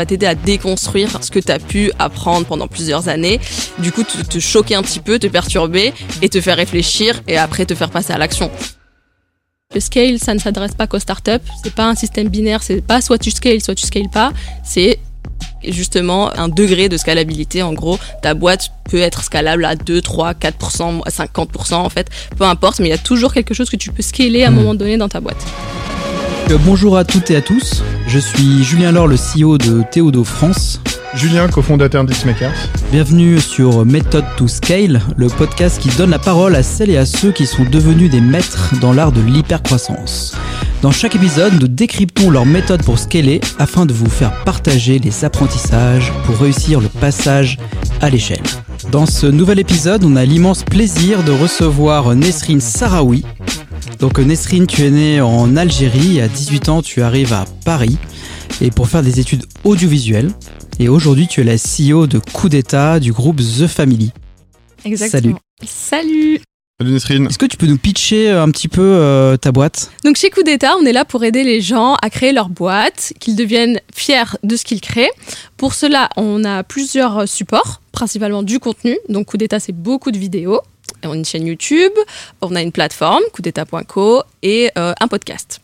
va t'aider à déconstruire ce que tu as pu apprendre pendant plusieurs années. Du coup, te, te choquer un petit peu, te perturber et te faire réfléchir et après te faire passer à l'action. Le scale, ça ne s'adresse pas qu'aux startups. C'est pas un système binaire. C'est pas soit tu scales, soit tu scales pas. C'est justement un degré de scalabilité. En gros, ta boîte peut être scalable à 2, 3, 4%, 50% en fait. Peu importe, mais il y a toujours quelque chose que tu peux scaler à un moment donné dans ta boîte. Bonjour à toutes et à tous. Je suis Julien Laure, le CEO de Théodo France. Julien, cofondateur d'Xmakers. Bienvenue sur Method to Scale, le podcast qui donne la parole à celles et à ceux qui sont devenus des maîtres dans l'art de l'hypercroissance. Dans chaque épisode, nous décryptons leur méthode pour scaler afin de vous faire partager les apprentissages pour réussir le passage à l'échelle. Dans ce nouvel épisode, on a l'immense plaisir de recevoir Nesrine Sarawi. Donc Nesrine, tu es née en Algérie, à 18 ans tu arrives à Paris et pour faire des études audiovisuelles. Et aujourd'hui, tu es la CEO de Coup d'État du groupe The Family. Exactement. Salut. Salut. Salut Nesrine. Est-ce que tu peux nous pitcher un petit peu euh, ta boîte? Donc chez Coup d'État, on est là pour aider les gens à créer leur boîte, qu'ils deviennent fiers de ce qu'ils créent. Pour cela, on a plusieurs supports, principalement du contenu. Donc Coup d'État, c'est beaucoup de vidéos. On a une chaîne YouTube, on a une plateforme, coupdétat.co, et euh, un podcast.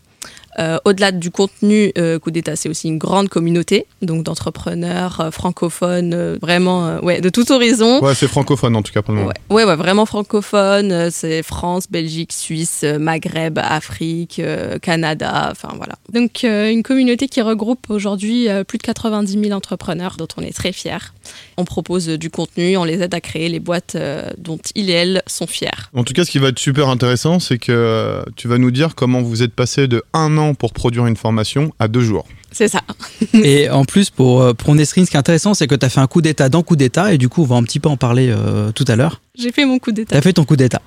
Euh, Au-delà du contenu, euh, Coup d'État, c'est aussi une grande communauté, donc d'entrepreneurs euh, francophones, euh, vraiment, euh, ouais, de tout horizon. Ouais, c'est francophone en tout cas pour le moment. Ouais, ouais, ouais, vraiment francophone. euh, C'est France, Belgique, Suisse, euh, Maghreb, Afrique, euh, Canada, enfin voilà. Donc euh, une communauté qui regroupe aujourd'hui euh, plus de 90 000 entrepreneurs dont on est très fiers. On propose euh, du contenu, on les aide à créer les boîtes euh, dont ils et elles sont fiers. En tout cas, ce qui va être super intéressant, c'est que euh, tu vas nous dire comment vous êtes passé de un an pour produire une formation à deux jours. C'est ça. Et en plus, pour, euh, pour Nesrine, ce qui est intéressant, c'est que tu as fait un coup d'état dans coup d'état, et du coup, on va un petit peu en parler euh, tout à l'heure. J'ai fait mon coup Tu d'état. as fait ton coup d'état.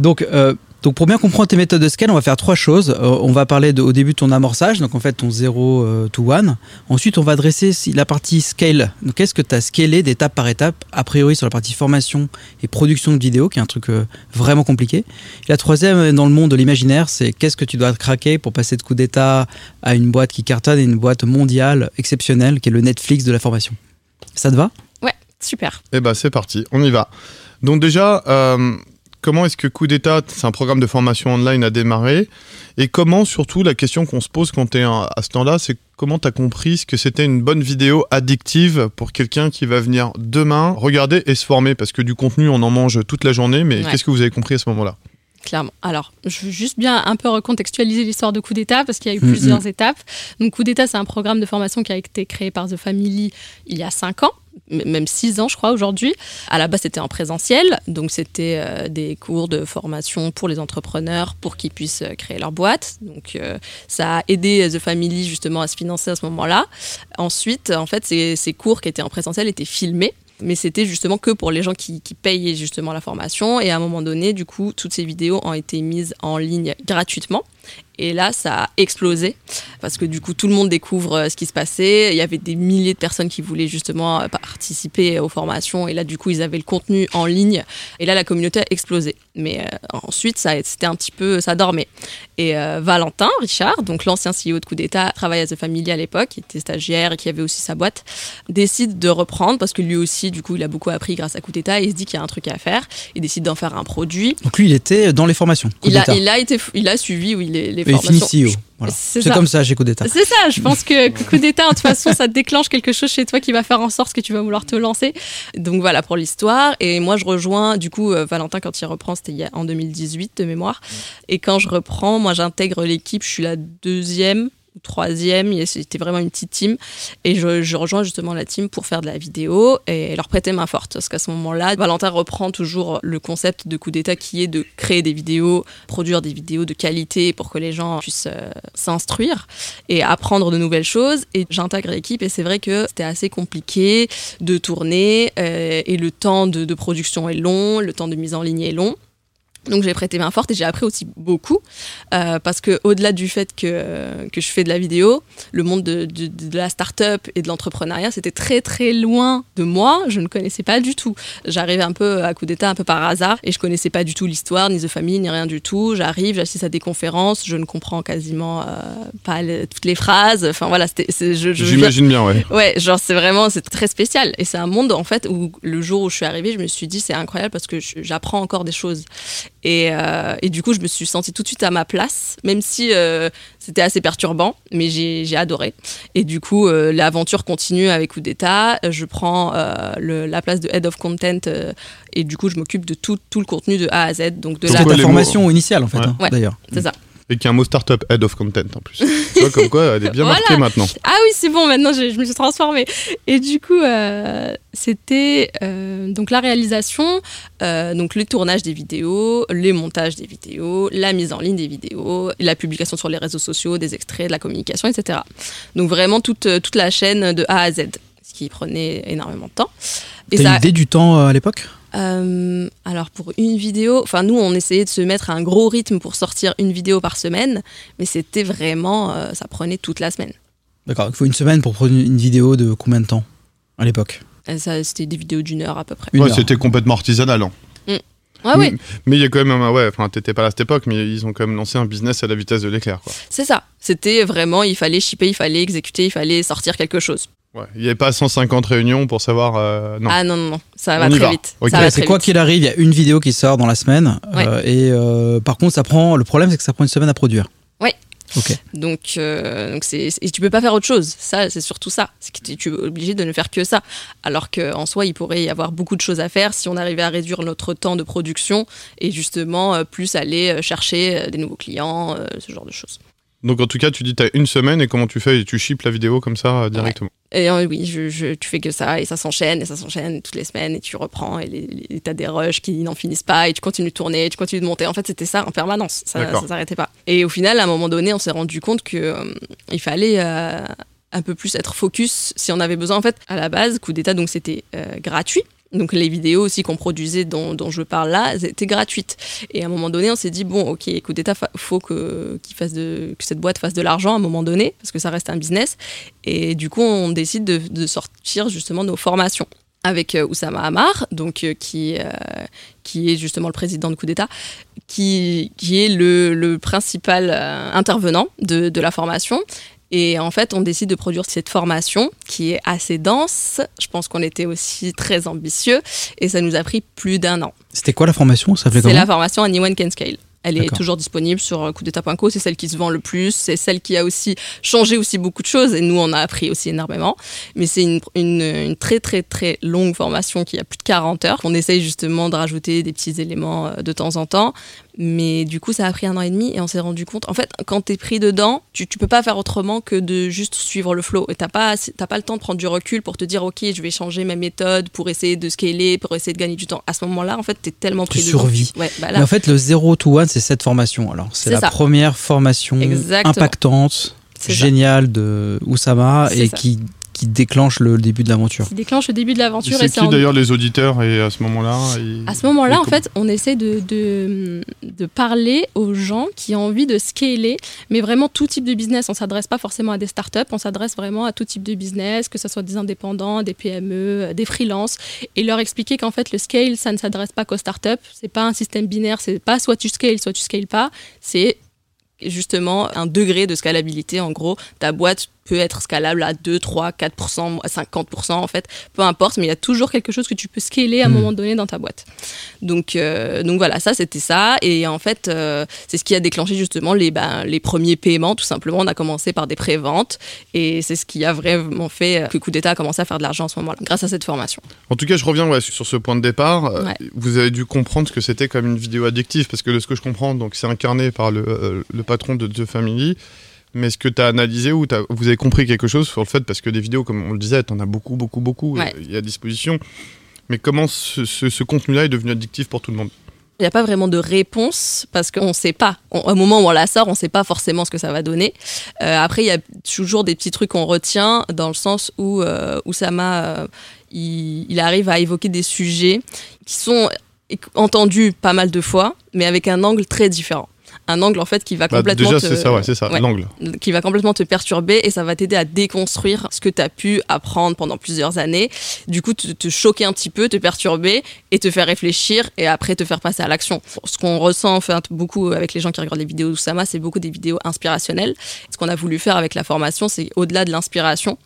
Donc, euh, donc, pour bien comprendre tes méthodes de scale, on va faire trois choses. Euh, on va parler de- au début de ton amorçage, donc en fait ton 0 euh, to 1. Ensuite, on va adresser si- la partie scale. Donc, qu'est-ce que tu as scalé d'étape par étape, a priori sur la partie formation et production de vidéos, qui est un truc euh, vraiment compliqué. Et la troisième, dans le monde de l'imaginaire, c'est qu'est-ce que tu dois craquer pour passer de coup d'état à une boîte qui cartonne et une boîte mondiale exceptionnelle, qui est le Netflix de la formation. Ça te va? Super. Eh ben, c'est parti, on y va. Donc déjà, euh, comment est-ce que Coup d'État, c'est un programme de formation online, a démarré? Et comment, surtout, la question qu'on se pose quand tu es à ce temps-là, c'est comment tu as compris ce que c'était une bonne vidéo addictive pour quelqu'un qui va venir demain regarder et se former? Parce que du contenu, on en mange toute la journée, mais Ouais. qu'est-ce que vous avez compris à ce moment-là? Clairement. Alors, je veux juste bien un peu recontextualiser l'histoire de Coup d'État parce qu'il y a eu Mhm. plusieurs étapes. Donc, Coup d'État, c'est un programme de formation qui a été créé par The Family il y a cinq ans, même six ans, je crois, aujourd'hui. À la base, c'était en présentiel. Donc, c'était euh, des cours de formation pour les entrepreneurs pour qu'ils puissent euh, créer leur boîte. Donc, euh, ça a aidé The Family justement à se financer à ce moment-là. Ensuite, en fait, ces, ces cours qui étaient en présentiel étaient filmés. Mais c'était justement que pour les gens qui, payaient justement la formation. Et à un moment donné, du coup, toutes ces vidéos ont été mises en ligne gratuitement. Et là, ça a explosé parce que du coup, tout le monde découvre euh, ce qui se passait. Il y avait des milliers de personnes qui voulaient justement euh, participer aux formations. Et là, du coup, ils avaient le contenu en ligne. Et là, la communauté a explosé. Mais euh, ensuite, ça, c'était un petit peu, ça dormait. Et euh, Valentin Richard, donc l'ancien CEO de Coup d'État, travaillait à The Family à l'époque, qui était stagiaire et qui avait aussi sa boîte, décide de reprendre parce que lui aussi, du coup, il a beaucoup appris grâce à Coup d'État et il se dit qu'il y a un truc à faire. Il décide d'en faire un produit. Donc, lui, il était dans les formations. Il a, il, a été, il a suivi oui, les, les. CEO. Voilà. C'est comme ça chez Coup d'état. C'est ça, je pense que coup d'état, de toute façon, ça déclenche quelque chose chez toi qui va faire en sorte que tu vas vouloir te lancer. Donc voilà pour l'histoire. Et moi, je rejoins, du coup, euh, Valentin, quand il reprend, c'était en 2018 de mémoire. Et quand je reprends, moi, j'intègre l'équipe, je suis la deuxième troisième, c'était vraiment une petite team. Et je, rejoins justement la team pour faire de la vidéo et leur prêter main forte. Parce qu'à ce moment-là, Valentin reprend toujours le concept de coup d'état qui est de créer des vidéos, produire des vidéos de qualité pour que les gens puissent euh, s'instruire et apprendre de nouvelles choses. Et j'intègre l'équipe et c'est vrai que c'était assez compliqué de tourner euh, et le temps de production est long, le temps de mise en ligne est long. Donc j'ai prêté main forte et j'ai appris aussi beaucoup euh, parce que au-delà du fait que, que je fais de la vidéo, le monde de, de, de la start-up et de l'entrepreneuriat c'était très très loin de moi. Je ne connaissais pas du tout. J'arrivais un peu à coup d'état, un peu par hasard et je connaissais pas du tout l'histoire, ni de famille, ni rien du tout. J'arrive, j'assiste à des conférences, je ne comprends quasiment euh, pas les, toutes les phrases. Enfin voilà, c'était. J'imagine bien, ouais. Ouais, genre c'est vraiment c'est très spécial et c'est un monde en fait où le jour où je suis arrivée, je me suis dit c'est incroyable parce que j'apprends encore des choses. Et, euh, et, du coup, je me suis sentie tout de suite à ma place, même si euh, c'était assez perturbant, mais j'ai adoré. Et du coup, euh, l'aventure continue avec Coup d'État. Je prends euh, le, la place de Head of Content euh, et du coup, je m'occupe de tout, tout, le contenu de A à Z. Donc de la formation initiale, en fait, ouais. hein, d'ailleurs. C'est ça. Et qui a un mot startup, head of content en plus. tu vois, comme quoi, elle est bien voilà. marquée maintenant. Ah oui, c'est bon, maintenant je, je, me suis transformée. Et du coup, euh, c'était euh, donc la réalisation, euh, donc le tournage des vidéos, les montages des vidéos, la mise en ligne des vidéos, la publication sur les réseaux sociaux, des extraits, de la communication, etc. Donc vraiment toute, toute la chaîne de A à Z, ce qui prenait énormément de temps. T'as une idée du temps à l'époque? Euh, alors pour une vidéo, enfin nous on essayait de se mettre un gros rythme pour sortir une vidéo par semaine, mais c'était vraiment, euh, ça prenait toute la semaine. D'accord, il faut une semaine pour produire une vidéo de combien de temps à l'époque? C'était des vidéos d'une heure à peu près. Ouais, c'était complètement artisanal. Hein. Mm. Ouais, oui. Mais il y a quand même, ouais, enfin, t'étais pas là à cette époque, mais ils ont quand même lancé un business à la vitesse de l'éclair, quoi. C'est ça. C'était vraiment, il fallait shipper, il fallait exécuter, il fallait sortir quelque chose. Ouais, il n'y avait pas 150 réunions pour savoir. Euh, non. Ah non, non, non, ça va On très vite. Okay. C'est quoi qu'il arrive, il y a une vidéo qui sort dans la semaine. Ouais. Euh, et euh, par contre, ça prend. Le problème, c'est que ça prend une semaine à produire. Oui. Ok. Donc, euh, donc c'est, et tu peux pas faire autre chose. Ça, c'est surtout ça. C'est que tu, tu es obligé de ne faire que ça. Alors qu'en soi, il pourrait y avoir beaucoup de choses à faire si on arrivait à réduire notre temps de production et justement euh, plus aller chercher des nouveaux clients, euh, ce genre de choses. Donc en tout cas, tu dis tu as une semaine et comment tu fais? Et tu ships la vidéo comme ça directement. Et euh, oui, je, je, tu fais que ça et ça s'enchaîne et ça s'enchaîne toutes les semaines et tu reprends et tu as des rushs qui n'en finissent pas et tu continues de tourner, tu continues de monter. En fait, c'était ça en permanence, ça ne s'arrêtait pas. Et au final, à un moment donné, on s'est rendu compte qu'il euh, fallait euh, un peu plus être focus si on avait besoin. En fait, à la base, coup d'état, donc c'était euh, gratuit. Donc les vidéos aussi qu'on produisait dont, je parle là, étaient gratuites. Et à un moment donné, on s'est dit bon, ok, coup d'état, faut que, cette boîte fasse de l'argent à un moment donné, parce que ça reste un business. Et du coup, on décide de, sortir justement nos formations avec euh, Oussama Hamar, donc euh, qui euh, qui est justement le président de coup d'État, qui, qui est le, principal intervenant de la formation et en fait, on décide de produire cette formation qui est assez dense. Je pense qu'on était aussi très ambitieux et ça nous a pris plus d'un an. C'était quoi la formation? C'est la formation Anyone Can Scale. Elle est toujours disponible sur coupdeta.co, c'est celle qui se vend le plus, c'est celle qui a aussi changé aussi beaucoup de choses et nous on a appris aussi énormément. Mais c'est une, une, une, très très très longue formation qui a plus de 40 heures. On essaye justement de rajouter des petits éléments euh, de temps en temps. Mais du coup, ça a pris un an et demi et on s'est rendu compte. En fait, quand t'es pris dedans, tu, tu peux pas faire autrement que de juste suivre le flow. Et t'as pas, t'as pas le temps de prendre du recul pour te dire, OK, je vais changer ma méthode pour essayer de scaler, pour essayer de gagner du temps. À ce moment-là, en fait, t'es tellement pris tu dedans. Survis. Ouais, bah là, Mais en fait, le 0 to 1, c'est cette formation. Alors, c'est la ça. première formation Exactement. impactante, géniale de Oussama et ça. qui qui déclenche le début de l'aventure. Qui déclenche le début de l'aventure. C'est qui en... d'ailleurs les auditeurs et à ce moment-là ils... À ce moment-là, en fait, on essaie de, de, de, parler aux gens qui ont envie de scaler, mais vraiment tout type de business. On ne s'adresse pas forcément à des startups, on s'adresse vraiment à tout type de business, que ce soit des indépendants, des PME, des freelances, et leur expliquer qu'en fait, le scale, ça ne s'adresse pas qu'aux startups. C'est pas un système binaire, c'est pas soit tu scales, soit tu scales pas. C'est justement un degré de scalabilité. En gros, ta boîte peut être scalable à 2, 3, 4%, 50% en fait, peu importe, mais il y a toujours quelque chose que tu peux scaler à un mmh. moment donné dans ta boîte. Donc, euh, donc voilà, ça c'était ça. Et en fait, euh, c'est ce qui a déclenché justement les, ben, les premiers paiements, tout simplement. On a commencé par des préventes et c'est ce qui a vraiment fait que Coup d'État a commencé à faire de l'argent en ce moment-là, grâce à cette formation. En tout cas, je reviens ouais, sur ce point de départ. Ouais. Vous avez dû comprendre que c'était comme une vidéo addictive parce que de ce que je comprends, donc c'est incarné par le, euh, le patron de The Family. Mais est-ce que tu as analysé ou as, vous avez compris quelque chose sur le fait, parce que des vidéos, comme on le disait, tu en as beaucoup, beaucoup, beaucoup ouais. il y a à disposition. Mais comment ce, contenu-là est devenu addictif pour tout le monde il n'y a pas vraiment de réponse parce qu'on ne sait pas. Au moment où on la sort, on ne sait pas forcément ce que ça va donner. Euh, après, il y a toujours des petits trucs qu'on retient dans le sens où euh, Oussama, euh, il, arrive à évoquer des sujets qui sont entendu pas mal de fois, mais avec un angle très différent un angle en fait qui va bah, complètement déjà c'est ça ouais c'est ça l'angle. Qui va complètement te perturber et ça va t'aider à déconstruire ce que tu as pu apprendre pendant plusieurs années. Du coup te, te, choquer un petit peu te perturber et te faire réfléchir et après te faire passer à l'action. Ce qu'on ressent en fait beaucoup avec les gens qui regardent les vidéos d'Oussama c'est beaucoup des vidéos inspirationnelles. Ce qu'on a voulu faire avec la formation c'est au-delà de l'inspiration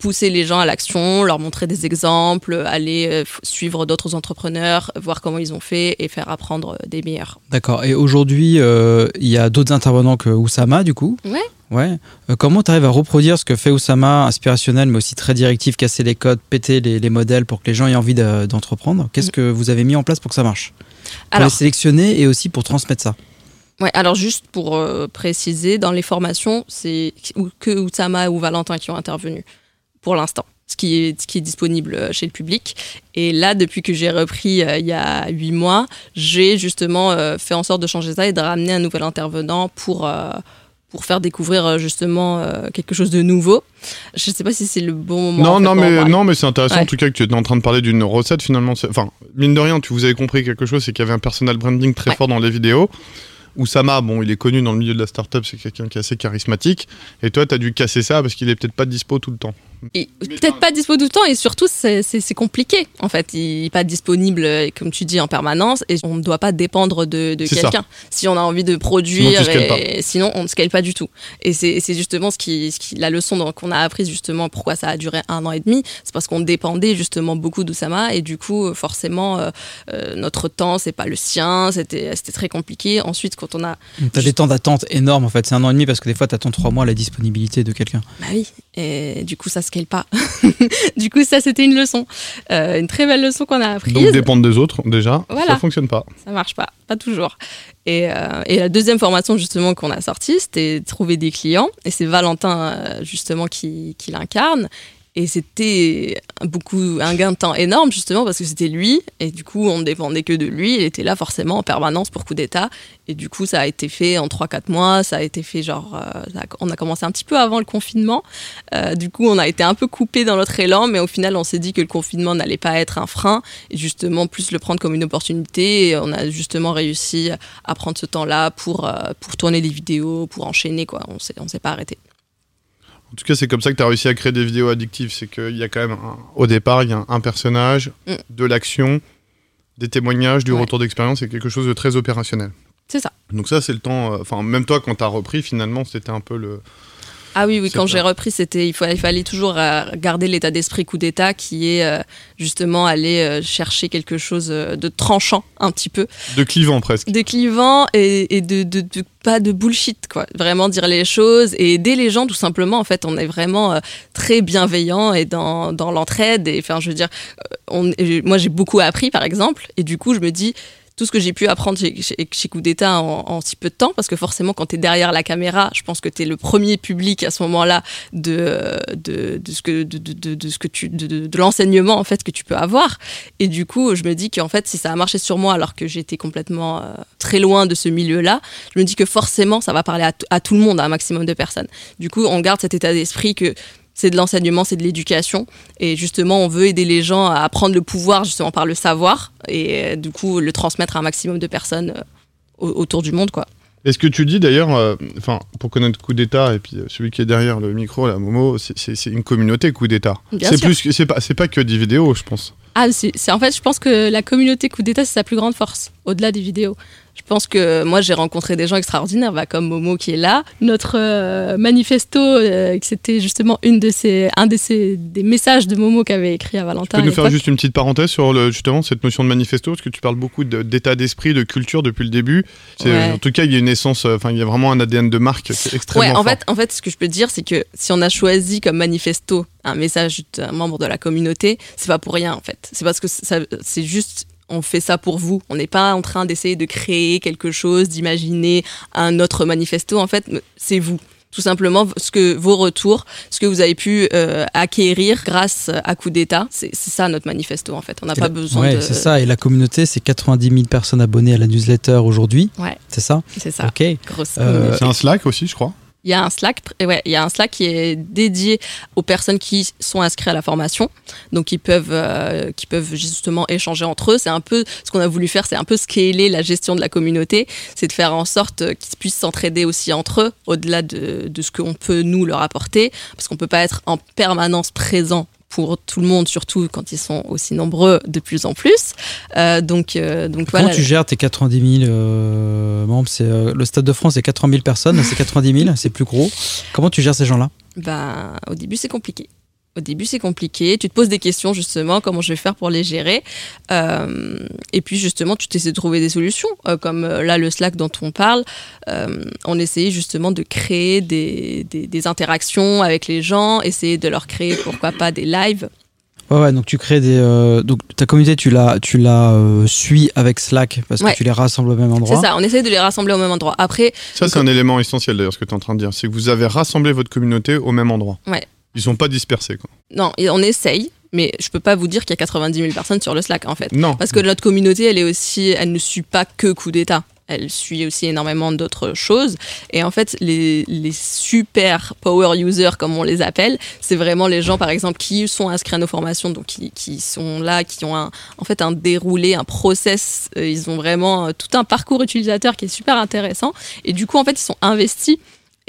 pousser les gens à l'action, leur montrer des exemples, aller euh, suivre d'autres entrepreneurs, voir comment ils ont fait et faire apprendre euh, des meilleurs. D'accord. Et aujourd'hui, euh, il y a d'autres intervenants que Oussama, du coup? Ouais. Ouais. comment tu arrives à reproduire ce que fait Oussama, inspirationnel, mais aussi très directif, casser les codes, péter les, modèles pour que les gens aient envie d'entreprendre? Qu'est-ce que vous avez mis en place pour que ça marche? Pour alors, les sélectionner et aussi pour transmettre ça Ouais, alors juste pour préciser, dans les formations, c'est que Oussama ou Valentin qui ont intervenu pour l'instant, ce qui, est, ce qui est disponible euh, chez le public. Et là, depuis que j'ai repris euh, il y a huit mois, j'ai justement euh, fait en sorte de changer ça et de ramener un nouvel intervenant pour, pour faire découvrir justement quelque chose de nouveau. Je ne sais pas si c'est le bon moment. Non, non, mais, non mais c'est intéressant en tout cas que tu es en train de parler d'une recette finalement. Enfin, mine de rien, tu vous avez compris quelque chose, c'est qu'il y avait un personal branding très fort dans les vidéos. Oussama, bon, il est connu dans le milieu de la startup, c'est quelqu'un qui est assez charismatique. Et toi, tu as dû casser ça parce qu'il est peut-être pas dispo tout le temps. Peut-être pas dispo tout le temps et surtout c'est compliqué en fait. Il n'est pas disponible comme tu dis en permanence et on ne doit pas dépendre de, quelqu'un. Si on a envie de produire, sinon, on ne scale pas du tout. Et c'est justement ce qui, la leçon qu'on a apprise justement pourquoi ça a duré un an et demi, c'est parce qu'on dépendait justement beaucoup d'Oussama et du coup forcément euh, euh, notre temps c'est pas le sien, c'était très compliqué. Ensuite quand on a... T'as des temps d'attente énormes en fait, c'est un an et demi parce que des fois t'attends trois mois la disponibilité de quelqu'un. Bah oui, et du coup ça scale pas. du coup, ça, c'était une leçon. Euh, une très belle leçon qu'on a apprise. Donc, dépendre des autres, déjà, ça fonctionne pas. Ça marche pas, pas toujours. Et, euh, et la deuxième formation, justement, qu'on a sortie, c'était trouver des clients. Et c'est Valentin, euh, justement, qui, qui l'incarne. Et c'était beaucoup un gain de temps énorme justement parce que c'était lui et du coup on ne dépendait que de lui. Il était là forcément en permanence pour coup d'état et du coup ça a été fait en 3-4 mois. Ça a été fait genre euh, on a commencé un petit peu avant le confinement. Euh, du coup on a été un peu coupé dans notre élan mais au final on s'est dit que le confinement n'allait pas être un frein et justement plus le prendre comme une opportunité. Et on a justement réussi à prendre ce temps-là pour, euh, pour tourner des vidéos, pour enchaîner quoi. On s'est pas arrêté. En tout cas, c'est comme ça que tu as réussi à créer des vidéos addictives. C'est qu'il y a quand même, au départ, il y a un personnage, mm. de l'action, des témoignages, du retour d'expérience, c'est quelque chose de très opérationnel. C'est ça. Donc ça, c'est le temps... Euh, enfin, même toi, quand tu as repris, finalement, c'était un peu le... Ah oui, oui, quand j'ai repris, c'était il, il, fallait toujours euh, garder l'état d'esprit coup d'état qui est euh, justement aller euh, chercher quelque chose de tranchant un petit peu. De clivant presque. De clivant et, de, de, pas de bullshit quoi. Vraiment dire les choses et aider les gens tout simplement. En fait, on est vraiment très bienveillant et dans, dans l'entraide. Et enfin, je veux dire, on, moi j'ai beaucoup appris par exemple et du coup je me dis tout ce que j'ai pu apprendre chez, Coup d'État en, si peu de temps, parce que forcément, quand tu es derrière la caméra, je pense que tu es le premier public à ce moment-là de, de, ce que, de, de, ce que tu, de, l'enseignement en fait que tu peux avoir. Et du coup, je me dis qu'en fait, si ça a marché sur moi alors que j'étais complètement euh, très loin de ce milieu-là, je me dis que forcément, ça va parler à, à tout le monde, à un maximum de personnes. Du coup, on garde cet état d'esprit que c'est de l'enseignement, c'est de l'éducation. Et justement, on veut aider les gens à prendre le pouvoir justement par le savoir et euh, du coup le transmettre à un maximum de personnes euh, autour du monde, quoi. Est-ce que tu dis d'ailleurs, euh, pour connaître coup d'État et puis celui qui est derrière le micro, la Momo, c'est une communauté coup d'État. C'est plus, c'est pas, c'est pas que des vidéos, je pense. Ah, c'est en fait, je pense que la communauté coup d'État, c'est sa plus grande force, au-delà des vidéos. Je pense que moi, j'ai rencontré des gens extraordinaires, bah, comme Momo qui est là. Notre euh, manifesto, euh, c'était justement une de ces, un de ces, des messages de Momo qu'avait écrit à Valentin. Tu peux nous faire juste une petite parenthèse sur le, justement cette notion de manifesto, parce que tu parles beaucoup d'état d'esprit, de culture depuis le début. En tout cas, il y a une essence, euh, enfin, il y a vraiment un ADN de marque extrêmement ouais, en Fait, en fait, ce que je peux dire, c'est que si on a choisi comme manifesto un message d'un membre de la communauté, c'est pas pour rien en fait. C'est parce que c'est juste on fait ça pour vous. On n'est pas en train d'essayer de créer quelque chose, d'imaginer un autre manifesto. En fait, c'est vous. Tout simplement, ce que vos retours, ce que vous avez pu euh, acquérir grâce à coup d'État, c'est ça notre manifesto en fait. On n'a pas besoin ouais, c'est ça. Et la communauté, c'est 90 000 personnes abonnées à la newsletter aujourd'hui. Ouais. C'est ça? C'est ça. Ok. Euh, c'est un Slack aussi, je crois. Il y a un Slack, ouais, il y a un Slack qui est dédié aux personnes qui sont inscrites à la formation, donc qui peuvent, euh, qui peuvent justement échanger entre eux. C'est un peu ce qu'on a voulu faire, c'est un peu scaler la gestion de la communauté, c'est de faire en sorte qu'ils puissent s'entraider aussi entre eux, au-delà de, de ce qu'on peut nous leur apporter, parce qu'on peut pas être en permanence présent pour tout le monde, surtout quand ils sont aussi nombreux de plus en plus. Euh, donc, euh, donc Comment tu gères tes 90 000 euh, membres c'est, Le Stade de France, c'est 80 000 personnes, c'est 90 000, c'est plus gros. Comment tu gères ces gens-là? Bah, Au début, c'est compliqué. Au début, c'est compliqué. Tu te poses des questions, justement, comment je vais faire pour les gérer. Euh, et puis, justement, tu t'essaies de trouver des solutions. Euh, comme euh, là, le Slack dont on parle, on essayait justement de créer des, des, interactions avec les gens, essayer de leur créer, pourquoi pas, des lives. Ouais, ouais, donc tu crées des. donc ta communauté, tu la, tu la suis avec Slack parce que tu les rassembles au même endroit. C'est ça, on essaie de les rassembler au même endroit. Après. Ça, c'est un élément essentiel d'ailleurs, ce que tu es en train de dire. C'est que vous avez rassemblé votre communauté au même endroit. Ouais. Ils sont pas dispersés, quoi. Non, on essaye, mais je peux pas vous dire qu'il y a 90 000 personnes sur le Slack, en fait. Non. Parce que notre communauté, elle est aussi, elle ne suit pas que coup d'État. Elle suit aussi énormément d'autres choses. Et en fait, les, les, super power users, comme on les appelle, c'est vraiment les gens, par exemple, qui sont inscrits à nos formations, donc qui, qui sont là, qui ont un, en fait un déroulé, un process. Euh, ils ont vraiment euh, tout un parcours utilisateur qui est super intéressant. Et du coup, en fait, ils sont investis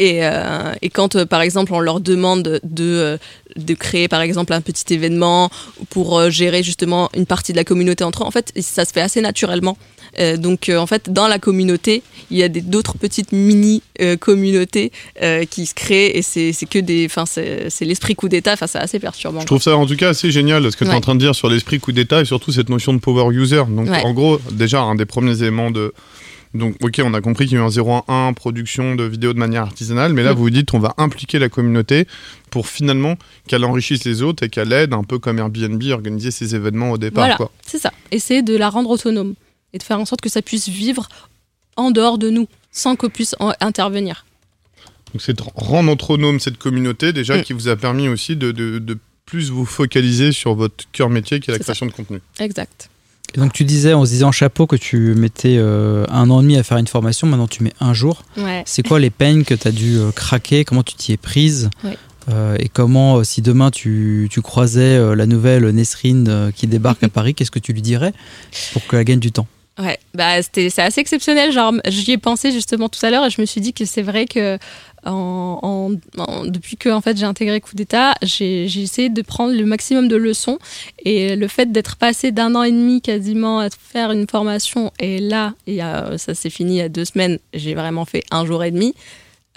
et, euh, et, quand, euh, par exemple, on leur demande de, euh, de créer, par exemple, un petit événement pour gérer justement une partie de la communauté entre eux, en fait, ça se fait assez naturellement. donc, en fait, dans la communauté, il y a d'autres petites mini-communautés qui se créent et c'est que des. Enfin, c'est l'esprit coup d'État, enfin, c'est assez perturbant. Je trouve ça en tout cas assez génial ce que tu es en train de dire sur l'esprit coup d'État et surtout cette notion de power user. Donc, en gros, déjà, un des premiers éléments de donc, ok, on a compris qu'il y a eu un 0 à 1 production de vidéos de manière artisanale, mais là, mm. vous vous dites, on va impliquer la communauté pour finalement qu'elle enrichisse les autres et qu'elle aide, un peu comme Airbnb, à organiser ses événements au départ. Voilà, c'est ça. Essayer de la rendre autonome et de faire en sorte que ça puisse vivre en dehors de nous, sans qu'on puisse intervenir. Donc, c'est de rendre autonome cette communauté, déjà, mm. qui vous a permis aussi de, de, plus vous focaliser sur votre cœur métier, qui est la création de contenu. Exact donc tu disais en se disant chapeau que tu mettais euh, un an et demi à faire une formation, maintenant tu mets un jour. C'est quoi les peines que tu as dû euh, craquer? Comment tu t'y es prise? Euh, Et comment, si demain tu, tu croisais la nouvelle Nesrine qui débarque à Paris, qu'est-ce que tu lui dirais pour qu'elle gagne du temps? Ouais, bah c'est assez exceptionnel. Genre, j'y ai pensé justement tout à l'heure et je me suis dit que c'est vrai que en, depuis que en fait, j'ai intégré Coup d'État, j'ai essayé de prendre le maximum de leçons. Et le fait d'être passé d'un an et demi quasiment à faire une formation, et là, ça s'est fini il y a deux semaines, j'ai vraiment fait un jour et demi.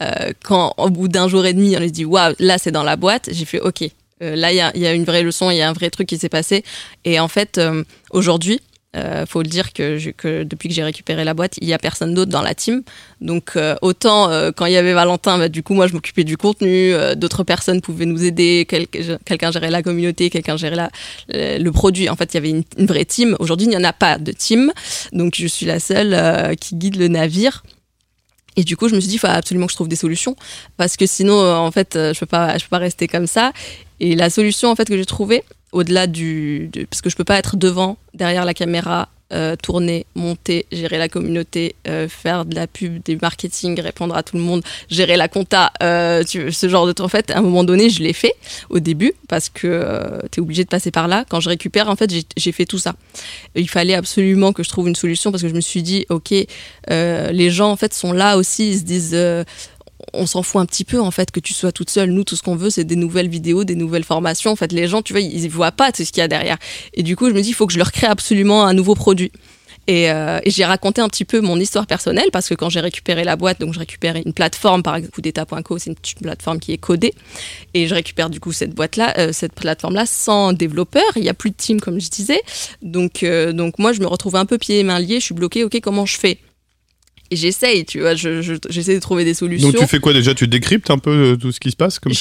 Euh, quand au bout d'un jour et demi, on se dit waouh, là c'est dans la boîte, j'ai fait ok. Euh, là, il y, y a, une vraie leçon, il y a un vrai truc qui s'est passé. Et en fait, euh, aujourd'hui, euh, faut le dire que, depuis que j'ai récupéré la boîte, il y a personne d'autre dans la team. Donc euh, autant euh, quand il y avait Valentin, bah, du coup moi je m'occupais du contenu, euh, d'autres personnes pouvaient nous aider, quelqu'un gérait la communauté, quelqu'un gérait le produit. En fait, il y avait une, une vraie team. Aujourd'hui, il n'y en a pas de team, donc je suis la seule qui guide le navire. Et du coup, je me suis dit, il faut absolument que je trouve des solutions, parce que sinon, en fait, je peux pas, je peux pas rester comme ça. Et la solution, en fait, que j'ai trouvée, au-delà du, parce que je peux pas être devant, derrière la caméra, euh, tourner, monter, gérer la communauté, euh, faire de la pub, du marketing, répondre à tout le monde, gérer la compta, euh, ce genre de trucs. En fait, à un moment donné, je l'ai fait au début parce que tu es obligé de passer par là. Quand je récupère, en fait, j'ai fait tout ça. Il fallait absolument que je trouve une solution parce que je me suis dit, ok, les gens en fait sont là aussi, ils se disent on s'en fout un petit peu en fait que tu sois toute seule. Nous, tout ce qu'on veut, c'est des nouvelles vidéos, des nouvelles formations. En fait, les gens, tu vois, ils voient pas tout ce qu'il y a derrière. Et du coup, je me dis, il faut que je leur crée absolument un nouveau produit. Euh, et, j'ai raconté un petit peu mon histoire personnelle parce que quand j'ai récupéré la boîte, donc je récupère une plateforme par exemple d'État.co, c'est une plateforme qui est codée, et je récupère du coup cette boîte-là, euh, cette plateforme-là sans développeur. Il n'y a plus de team comme je disais, donc euh, donc moi je me retrouve un peu pieds et mains liés. Je suis bloquée. Ok, comment je fais? Et j'essaye, tu vois, j'essaie de trouver des solutions. Donc tu fais quoi déjà? Tu décryptes un peu euh, tout ce qui se passe comme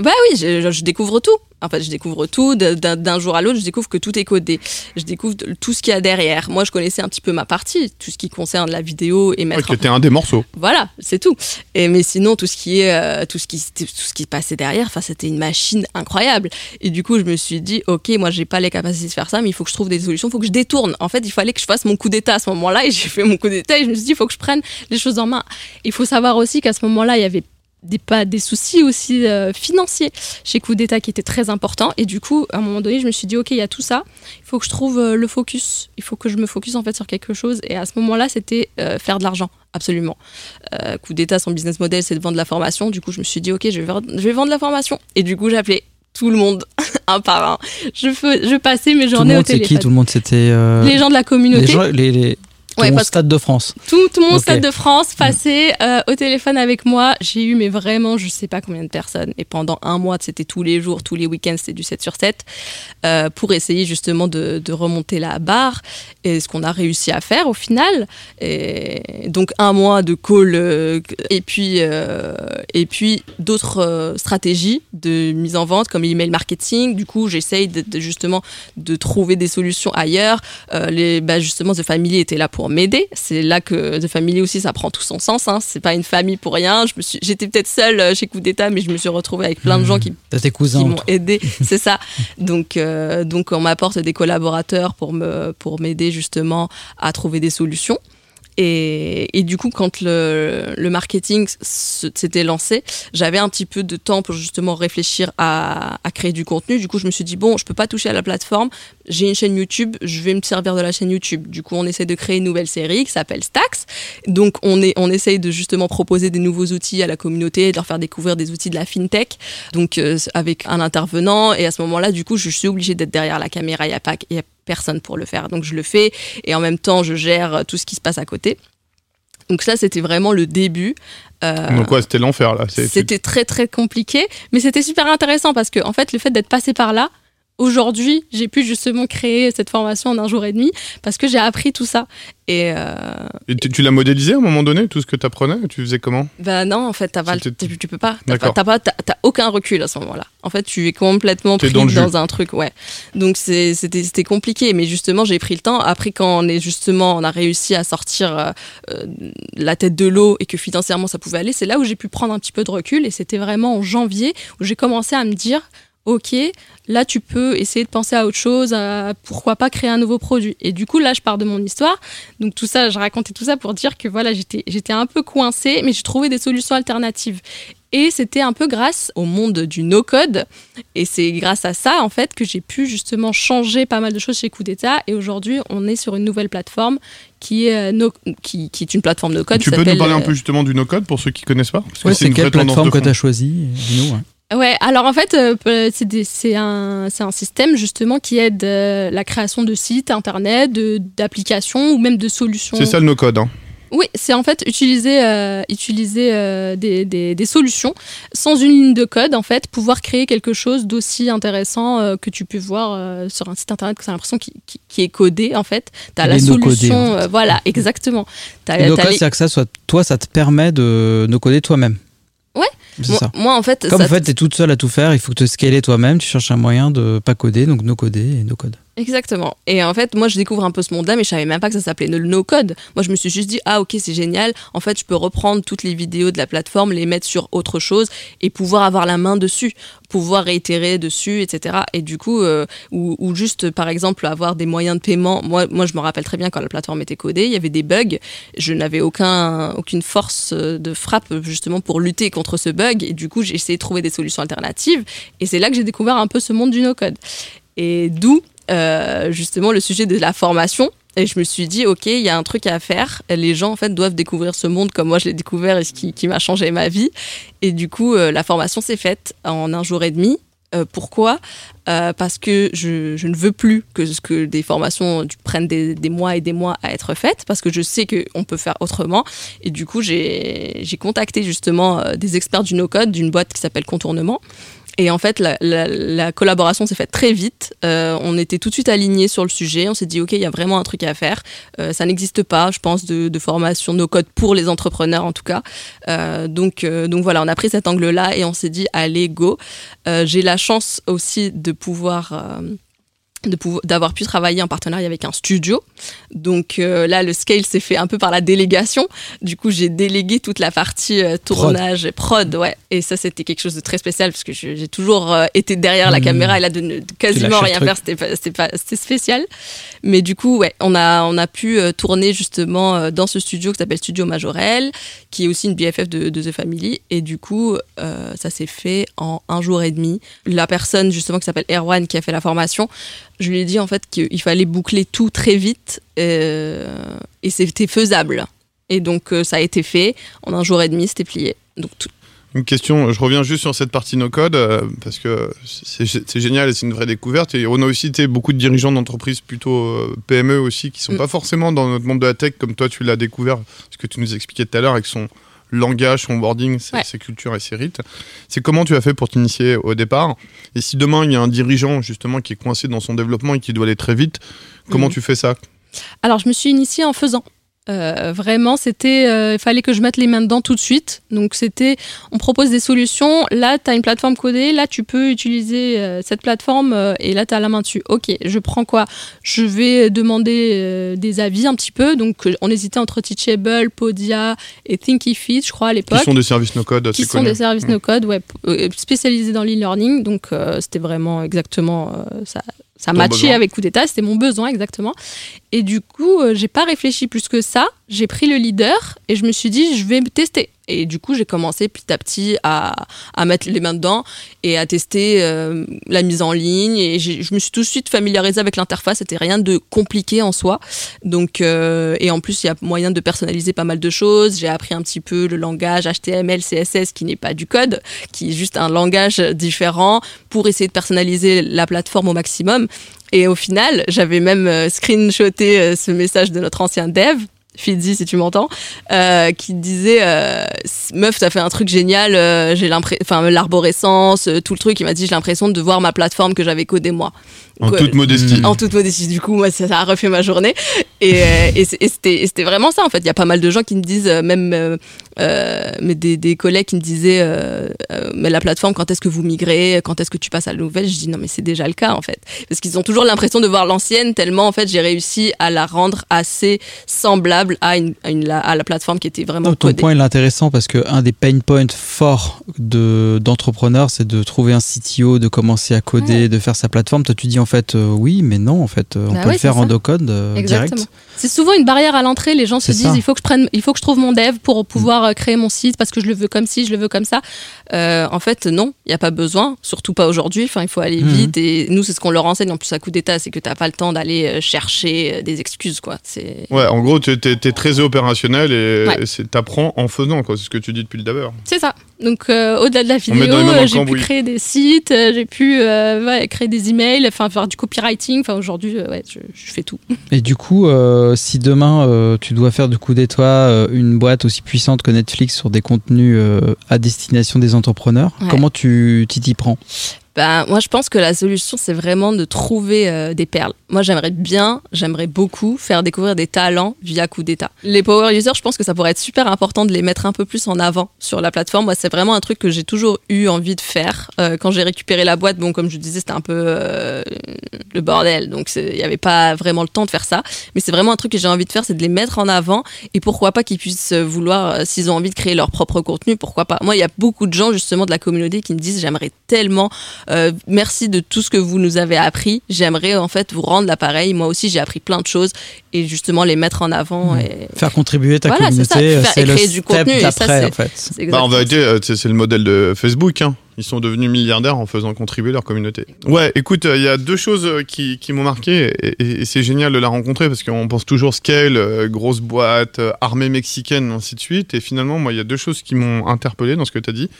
Bah oui, je, découvre tout. En fait, je découvre tout. D'un jour à l'autre, je découvre que tout est codé. Je découvre tout ce qu'il y a derrière. Moi, je connaissais un petit peu ma partie, tout ce qui concerne la vidéo et mettre. Ouais, en... un des morceaux. Voilà, c'est tout. Et mais sinon, tout ce qui est, euh, tout ce qui, tout ce qui passait derrière, enfin, c'était une machine incroyable. Et du coup, je me suis dit, ok, moi, j'ai pas les capacités de faire ça, mais il faut que je trouve des solutions, il faut que je détourne. En fait, il fallait que je fasse mon coup d'état à ce moment-là, et j'ai fait mon coup d'état. Et je me suis dit, il faut que je prenne les choses en main. Il faut savoir aussi qu'à ce moment-là, il y avait des, pas, des soucis aussi euh, financiers chez Coup d'État qui étaient très importants. Et du coup, à un moment donné, je me suis dit, OK, il y a tout ça, il faut que je trouve euh, le focus. Il faut que je me focus en fait sur quelque chose. Et à ce moment-là, c'était euh, faire de l'argent, absolument. coup d'État, son business model, c'est de vendre de la formation. Du coup, je me suis dit, OK, je vais, je vais vendre de la formation. Et du coup, j'ai appelé tout le monde, un par un. Je, je passais mes journées au téléphone. Tout le monde, c'est qui? Tout le monde, c'était... Les gens de la communauté. Les, les, tout mon stade de France. Tout, tout mon stade de France passait euh, au téléphone avec moi. J'ai eu, mais vraiment, je sais pas combien de personnes. Et pendant un mois, c'était tous les jours, tous les week-ends, c'était du 7 sur 7, euh, pour essayer justement de, de, remonter la barre. Et ce qu'on a réussi à faire au final. Et donc, un mois de call euh, et puis, et puis d'autres stratégies de mise en vente comme l'email marketing. Du coup, j'essaye de, justement de trouver des solutions ailleurs. les, bah, justement, The Family était là pour m'aider. C'est là que The Family aussi, ça prend tout son sens. Hein. C'est pas une famille pour rien. Je me suis, j'étais peut-être seule euh, chez Coup d'État, mais je me suis retrouvée avec plein de gens qui, qui m'ont aidé. C'est ça. Donc, euh, donc on m'apporte des collaborateurs pour me, pour m'aider justement à trouver des solutions. Et, et, du coup, quand le, marketing s'était lancé, j'avais un petit peu de temps pour justement réfléchir à, créer du contenu. Du coup, je me suis dit, bon, je peux pas toucher à la plateforme. J'ai une chaîne YouTube, je vais me servir de la chaîne YouTube. Du coup, on essaie de créer une nouvelle série qui s'appelle Stax. Donc, on, est, on essaye de justement proposer des nouveaux outils à la communauté, de leur faire découvrir des outils de la fintech. Donc, euh, avec un intervenant. Et à ce moment-là, du coup, je suis obligée d'être derrière la caméra. Il n'y a personne pour le faire. Donc je le fais et en même temps je gère tout ce qui se passe à côté. Donc ça c'était vraiment le début. Euh, Donc quoi, c'était l'enfer là. C'était très très compliqué, mais c'était super intéressant parce que en fait le fait d'être passé par là, aujourd'hui, j'ai pu justement créer cette formation en un jour et demi parce que j'ai appris tout ça. Et, euh, tu, l'as modélisé à un moment donné, tout ce que tu apprenais Tu faisais comment? Bah non, en fait, pas, tu, peux pas. T'as pas, aucun recul à ce moment-là. En fait, tu es complètement pris dans, un truc, ouais. Donc c'était compliqué, mais justement, j'ai pris le temps. Après, quand on est justement, on a réussi à sortir euh, euh, la tête de l'eau et que financièrement ça pouvait aller, c'est là où j'ai pu prendre un petit peu de recul. Et c'était vraiment en janvier où j'ai commencé à me dire ok, là tu peux essayer de penser à autre chose, à pourquoi pas créer un nouveau produit. Et du coup, là, je pars de mon histoire. Donc tout ça, je racontais tout ça pour dire que voilà, j'étais, j'étais un peu coincée, mais j'ai trouvé des solutions alternatives. Et c'était un peu grâce au monde du no-code. Et c'est grâce à ça, en fait, que j'ai pu justement changer pas mal de choses chez Coup d'État. Et aujourd'hui, on est sur une nouvelle plateforme qui est, euh, qui, qui, est une plateforme no-code. Tu peux nous parler un peu justement du no-code pour ceux qui connaissent pas? C'est quelle plateforme que tu as Dis-nous. Ouais, alors en fait, euh, c'est un, un, système justement qui aide euh, la création de sites internet, d'applications ou même de solutions. C'est ça le no-code. Hein. Oui, c'est en fait utiliser, euh, utiliser des, des, des, solutions sans une ligne de code, en fait, pouvoir créer quelque chose d'aussi intéressant que tu peux voir sur un site internet que tu as l'impression qui, qui, est codé, en fait. Tu as la solution. voilà, exactement. le no-code, c'est que ça, soit, toi, ça te permet de no coder toi-même. Ouais. Moi, ça. moi, en fait. Comme en fait, t'es toute seule à tout faire, il faut que te scaler toi-même, tu cherches un moyen de pas coder, donc no coder et no code. Exactement. Et en fait, moi, je découvre un peu ce monde-là, mais je savais même pas que ça s'appelait le no-code. Moi, je me suis juste dit, ah, ok, c'est génial. En fait, je peux reprendre toutes les vidéos de la plateforme, les mettre sur autre chose et pouvoir avoir la main dessus, pouvoir réitérer dessus, etc. Et du coup, euh, ou, juste, par exemple, avoir des moyens de paiement. Moi, moi, je me rappelle très bien quand la plateforme était codée, il y avait des bugs. Je n'avais aucun, aucune force de frappe, justement, pour lutter contre ce bug. Et du coup, j'ai essayé de trouver des solutions alternatives. Et c'est là que j'ai découvert un peu ce monde du no-code. Et d'où euh, justement le sujet de la formation. Et je me suis dit, ok, il y a un truc à faire. Les gens, en fait, doivent découvrir ce monde comme moi je l'ai découvert et ce qui, m'a changé ma vie. Et du coup, euh, la formation s'est faite en un jour et demi. Euh, pourquoi? Parce que je, je, ne veux plus que, que des formations prennent des, des, mois et des mois à être faites, parce que je sais qu'on peut faire autrement. Et du coup, j'ai contacté justement des experts du no-code d'une boîte qui s'appelle Contournement. Et en fait, la, collaboration s'est faite très vite. Euh, on était tout de suite alignés sur le sujet. On s'est dit, OK, il y a vraiment un truc à faire. Euh, ça n'existe pas, je pense, de, formation no code pour les entrepreneurs, en tout cas. Euh, donc, donc voilà, on a pris cet angle-là et on s'est dit, allez, go. J'ai la chance aussi de pouvoir d'avoir pu travailler en partenariat avec un studio. Donc euh, là, le scale s'est fait un peu par la délégation. Du coup, j'ai délégué toute la partie euh, tournage, prod. prod, ouais. Et ça, c'était quelque chose de très spécial parce que j'ai toujours euh, été derrière la mmh. caméra et là, de, ne quasiment rien faire, c'était pas, spécial. Mais du coup, ouais, on a, on a pu tourner justement dans ce studio qui s'appelle Studio Majorel, qui est aussi une BFF de, de The Family. Et du coup, ça s'est fait en un jour et demi. La personne justement qui s'appelle Erwan, qui a fait la formation, je lui ai dit en fait qu'il fallait boucler tout très vite euh, et c'était faisable. Et donc euh, ça a été fait. En un jour et demi, c'était plié. Donc Une question, je reviens juste sur cette partie no code euh, parce que c'est génial et c'est une vraie découverte. Et on a aussi été beaucoup de dirigeants d'entreprises plutôt PME aussi qui sont mm. pas forcément dans notre monde de la tech comme toi tu l'as découvert, ce que tu nous expliquais tout à l'heure avec son langage, son boarding, ses, cultures et ses rites. C'est comment tu as fait pour t'initier au départ Et si demain il y a un dirigeant justement qui est coincé dans son développement et qui doit aller très vite, comment mhm. tu fais ça? Alors je me suis initiée en faisant. Euh, vraiment, c'était, euh, il fallait que je mette les mains dedans tout de suite. Donc c'était, on propose des solutions. Là, tu as une plateforme codée. Là, tu peux utiliser euh, cette plateforme et là, tu as la main dessus. Ok, je prends quoi? Je vais demander des avis un petit peu. Donc on hésitait entre Teachable, Podia et Thinkific, je crois à l'époque. Qui sont des services no code. Qui sont des services no code, ouais, spécialisés dans l'e-learning. Donc c'était vraiment exactement ça ça matchait avec coup d'état, c'était mon besoin exactement. Et du coup, euh, j'ai pas réfléchi plus que ça. J'ai pris le leader et je me suis dit, je vais tester. Et du coup, j'ai commencé petit à petit à, mettre les mains dedans et à tester euh, la mise en ligne. Et je me suis tout de suite familiarisée avec l'interface. C'était rien de compliqué en soi. Donc, euh, et en plus, il y a moyen de personnaliser pas mal de choses. J'ai appris un petit peu le langage HTML, CSS, qui n'est pas du code, qui est juste un langage différent pour essayer de personnaliser la plateforme au maximum. Et au final, j'avais même euh, screenshoté ce message de notre ancien dev Fidzi si tu m'entends, euh, qui disait euh, meuf t'as fait un truc génial, euh, j'ai l'impression, enfin l'arborescence, tout le truc, il m'a dit j'ai l'impression de voir ma plateforme que j'avais codée moi. En toute modestie. En toute modestie. Du coup, moi, ça, a refait ma journée. Et, et c'était vraiment ça, en fait. Il y a pas mal de gens qui me disent, même mais des, des, collègues qui me disaient, mais la plateforme, quand est-ce que vous migrez? Quand est-ce que tu passes à la nouvelle? Je dis, non, mais c'est déjà le cas, en fait. Parce qu'ils ont toujours l'impression de voir l'ancienne, tellement, en fait, j'ai réussi à la rendre assez semblable à, une, à, la plateforme qui était vraiment. ton point est intéressant parce que un des pain points forts de, d'entrepreneurs, c'est de trouver un CTO, de commencer à coder, de faire sa plateforme. Toi, tu dis en fait euh, oui, mais non, en fait, euh, on bah peut le faire en no-code euh, direct. C'est souvent une barrière à l'entrée. Les gens se disent il faut que je prenne, il faut que je trouve mon dev pour pouvoir créer mon site parce que je le veux comme ci, je le veux comme ça. en fait, non, il n'y a pas besoin, surtout pas aujourd'hui. Enfin, il faut aller mhm. vite. Et nous, c'est ce qu'on leur enseigne en plus à coup d'état, c'est que tu n'as pas le temps d'aller chercher des excuses, quoi. C'est... Ouais, en gros, tu es, très opérationnel et tu apprends en faisant, quoi. C'est ce que tu dis depuis le d'abord. C'est ça. Donc, euh, au-delà de la vidéo, euh, j'ai pu créer des sites, euh, j'ai pu créer des emails, enfin, faire du copywriting. Enfin, aujourd'hui, ouais, je, fais tout. Et du coup, si demain, tu dois faire du coup d'étoile une boîte aussi puissante que Netflix sur des contenus à destination des entrepreneurs, comment tu t'y prends? Ben, moi, je pense que la solution, c'est vraiment de trouver euh, des perles. Moi, j'aimerais bien, j'aimerais beaucoup faire découvrir des talents via coup d'état. Les power users, je pense que ça pourrait être super important de les mettre un peu plus en avant sur la plateforme. Moi, c'est vraiment un truc que j'ai toujours eu envie de faire. Euh, quand j'ai récupéré la boîte, bon, comme je disais, c'était un peu euh, le bordel, donc il n'y avait pas vraiment le temps de faire ça. Mais c'est vraiment un truc que j'ai envie de faire, c'est de les mettre en avant et pourquoi pas qu'ils puissent vouloir, s'ils ont envie de créer leur propre contenu, pourquoi pas. Moi, il y a beaucoup de gens justement de la communauté qui me disent j'aimerais tellement euh, merci de tout ce que vous nous avez appris. J'aimerais en fait vous rendre l'appareil. Moi aussi, j'ai appris plein de choses et justement les mettre en avant. Mmh. Et... Faire contribuer ta communauté, c'est le du contenu. En fait. Bah, euh, c'est le modèle de Facebook. Hein. Ils sont devenus milliardaires en faisant contribuer leur communauté. Ouais, écoute, euh, il y a deux choses qui, qui m'ont marqué et, c'est génial de la rencontrer parce qu'on pense toujours scale, grosse boîte, armée mexicaine, ainsi de suite. Et finalement, moi, il y a deux choses qui m'ont interpellé dans ce que tu as dit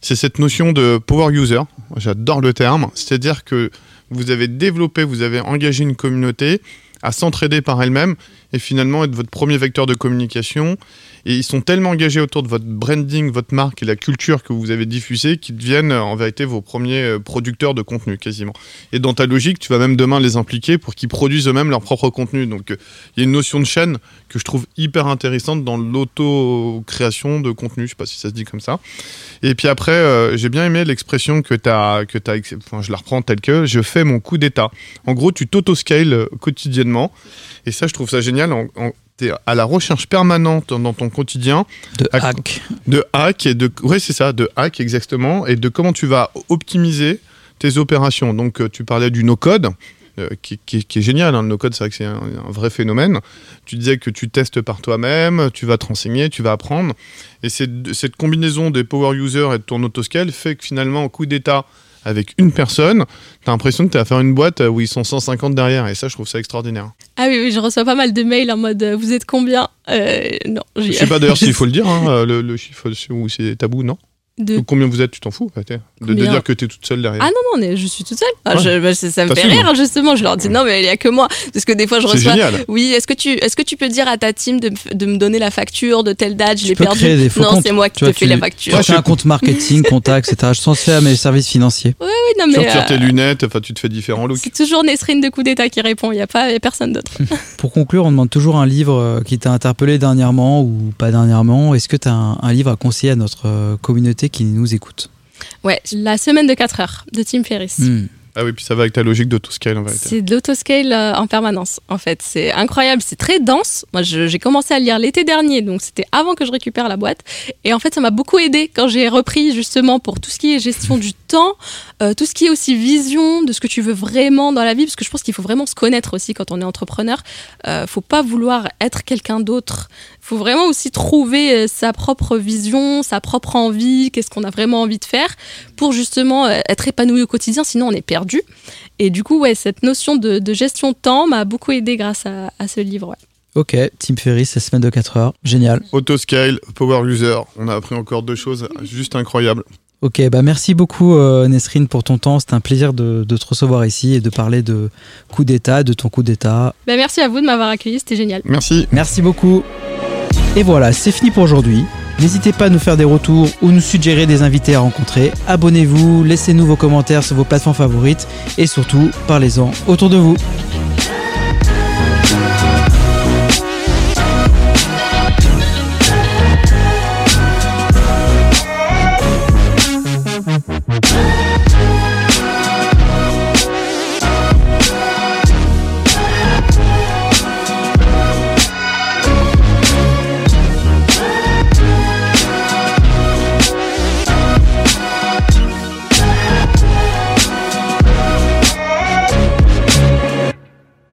c'est cette notion de power user. J'adore le terme. C'est-à-dire que vous avez développé, vous avez engagé une communauté à s'entraider par elle-même et finalement être votre premier vecteur de communication. Et ils sont tellement engagés autour de votre branding, votre marque et la culture que vous avez diffusée qu'ils deviennent en vérité vos premiers euh, producteurs de contenu quasiment. Et dans ta logique, tu vas même demain les impliquer pour qu'ils produisent eux-mêmes leur propre contenu. Donc euh, il y a une notion de chaîne que je trouve hyper intéressante dans l'auto-création de contenu. Je sais pas si ça se dit comme ça. Et puis après, euh, j'ai bien aimé l'expression que tu as, as, enfin, je la reprends telle que je fais mon coup d'état. En gros, tu t'auto-scales quotidiennement. Et ça, je trouve ça génial. Tu es à la recherche permanente dans ton quotidien de hack de hack et de ouais c'est ça de hack exactement et de comment tu vas optimiser tes opérations donc euh, tu parlais du no code euh, qui, est génial. Hein. Le no-code, c'est vrai que c'est un, vrai phénomène. Tu disais que tu testes par toi-même, tu vas te renseigner, tu vas apprendre. Et cette combinaison des power users et de ton autoscale fait que finalement, au coup d'état, avec une personne, t'as l'impression que tu vas faire une boîte où ils sont 150 derrière. Et ça, je trouve ça extraordinaire. Ah oui, oui je reçois pas mal de mails en mode euh, vous êtes combien? Euh, Non. Je sais pas d'ailleurs s'il faut le dire, hein, le, le, chiffre ou c'est tabou, non? Combien vous êtes, tu t'en fous de, dire que tu es toute seule derrière. Ah non, non, je suis toute seule. Ah, bah, ça me fait rire, justement. Je leur dis non, mais il n'y a que moi. Parce que des fois, je reçois. Génial. Oui, est-ce que, tu, est que tu peux dire à ta team de, de me donner la facture de telle date? Je l'ai perdu. non, c'est moi qui te fais la facture. Moi, j'ai un compte marketing, contact, etc. Je transfère à mes services financiers. Oui, oui, non, mais. Tu retires tes euh, lunettes, enfin, tu te fais différents looks. C'est toujours Nesrine de coup d'état qui répond. Il n'y a, pas, a personne d'autre. Pour conclure, on demande toujours un livre euh, qui t'a interpellé dernièrement ou pas dernièrement. Est-ce que tu as un livre à conseiller à notre euh, qui nous écoute Ouais, la semaine de 4 heures de Tim Ferriss. Hmm. Ah oui, puis ça va avec ta logique d'autoscale en vérité. C'est de l'autoscale euh, en permanence, en fait. C'est incroyable, c'est très dense. Moi, j'ai commencé à lire l'été dernier, donc c'était avant que je récupère la boîte. Et en fait, ça m'a beaucoup aidé quand j'ai repris justement pour tout ce qui est gestion du temps, euh, tout ce qui est aussi vision de ce que tu veux vraiment dans la vie, parce que je pense qu'il faut vraiment se connaître aussi quand on est entrepreneur. Euh, faut pas vouloir être quelqu'un d'autre. Faut vraiment aussi trouver euh, sa propre vision, sa propre envie, qu'est-ce qu'on a vraiment envie de faire pour justement être épanoui au quotidien. Sinon, on est perdu et du coup, ouais, cette notion de, gestion de temps m'a beaucoup aidé grâce à, ce livre. Ok, Tim Ferriss, la semaine de 4 heures, génial. Autoscale, Power User, on a appris encore deux choses juste incroyables. Ok, bah merci beaucoup euh, Nesrine pour ton temps. C'était un plaisir de, te recevoir ici et de parler de coup d'état, de ton coup d'état. Bah merci à vous de m'avoir accueilli, c'était génial. Merci. Merci beaucoup. Et voilà, c'est fini pour aujourd'hui. N'hésitez pas à nous faire des retours ou nous suggérer des invités à rencontrer. Abonnez-vous, laissez-nous vos commentaires sur vos plateformes favorites et surtout, parlez-en autour de vous.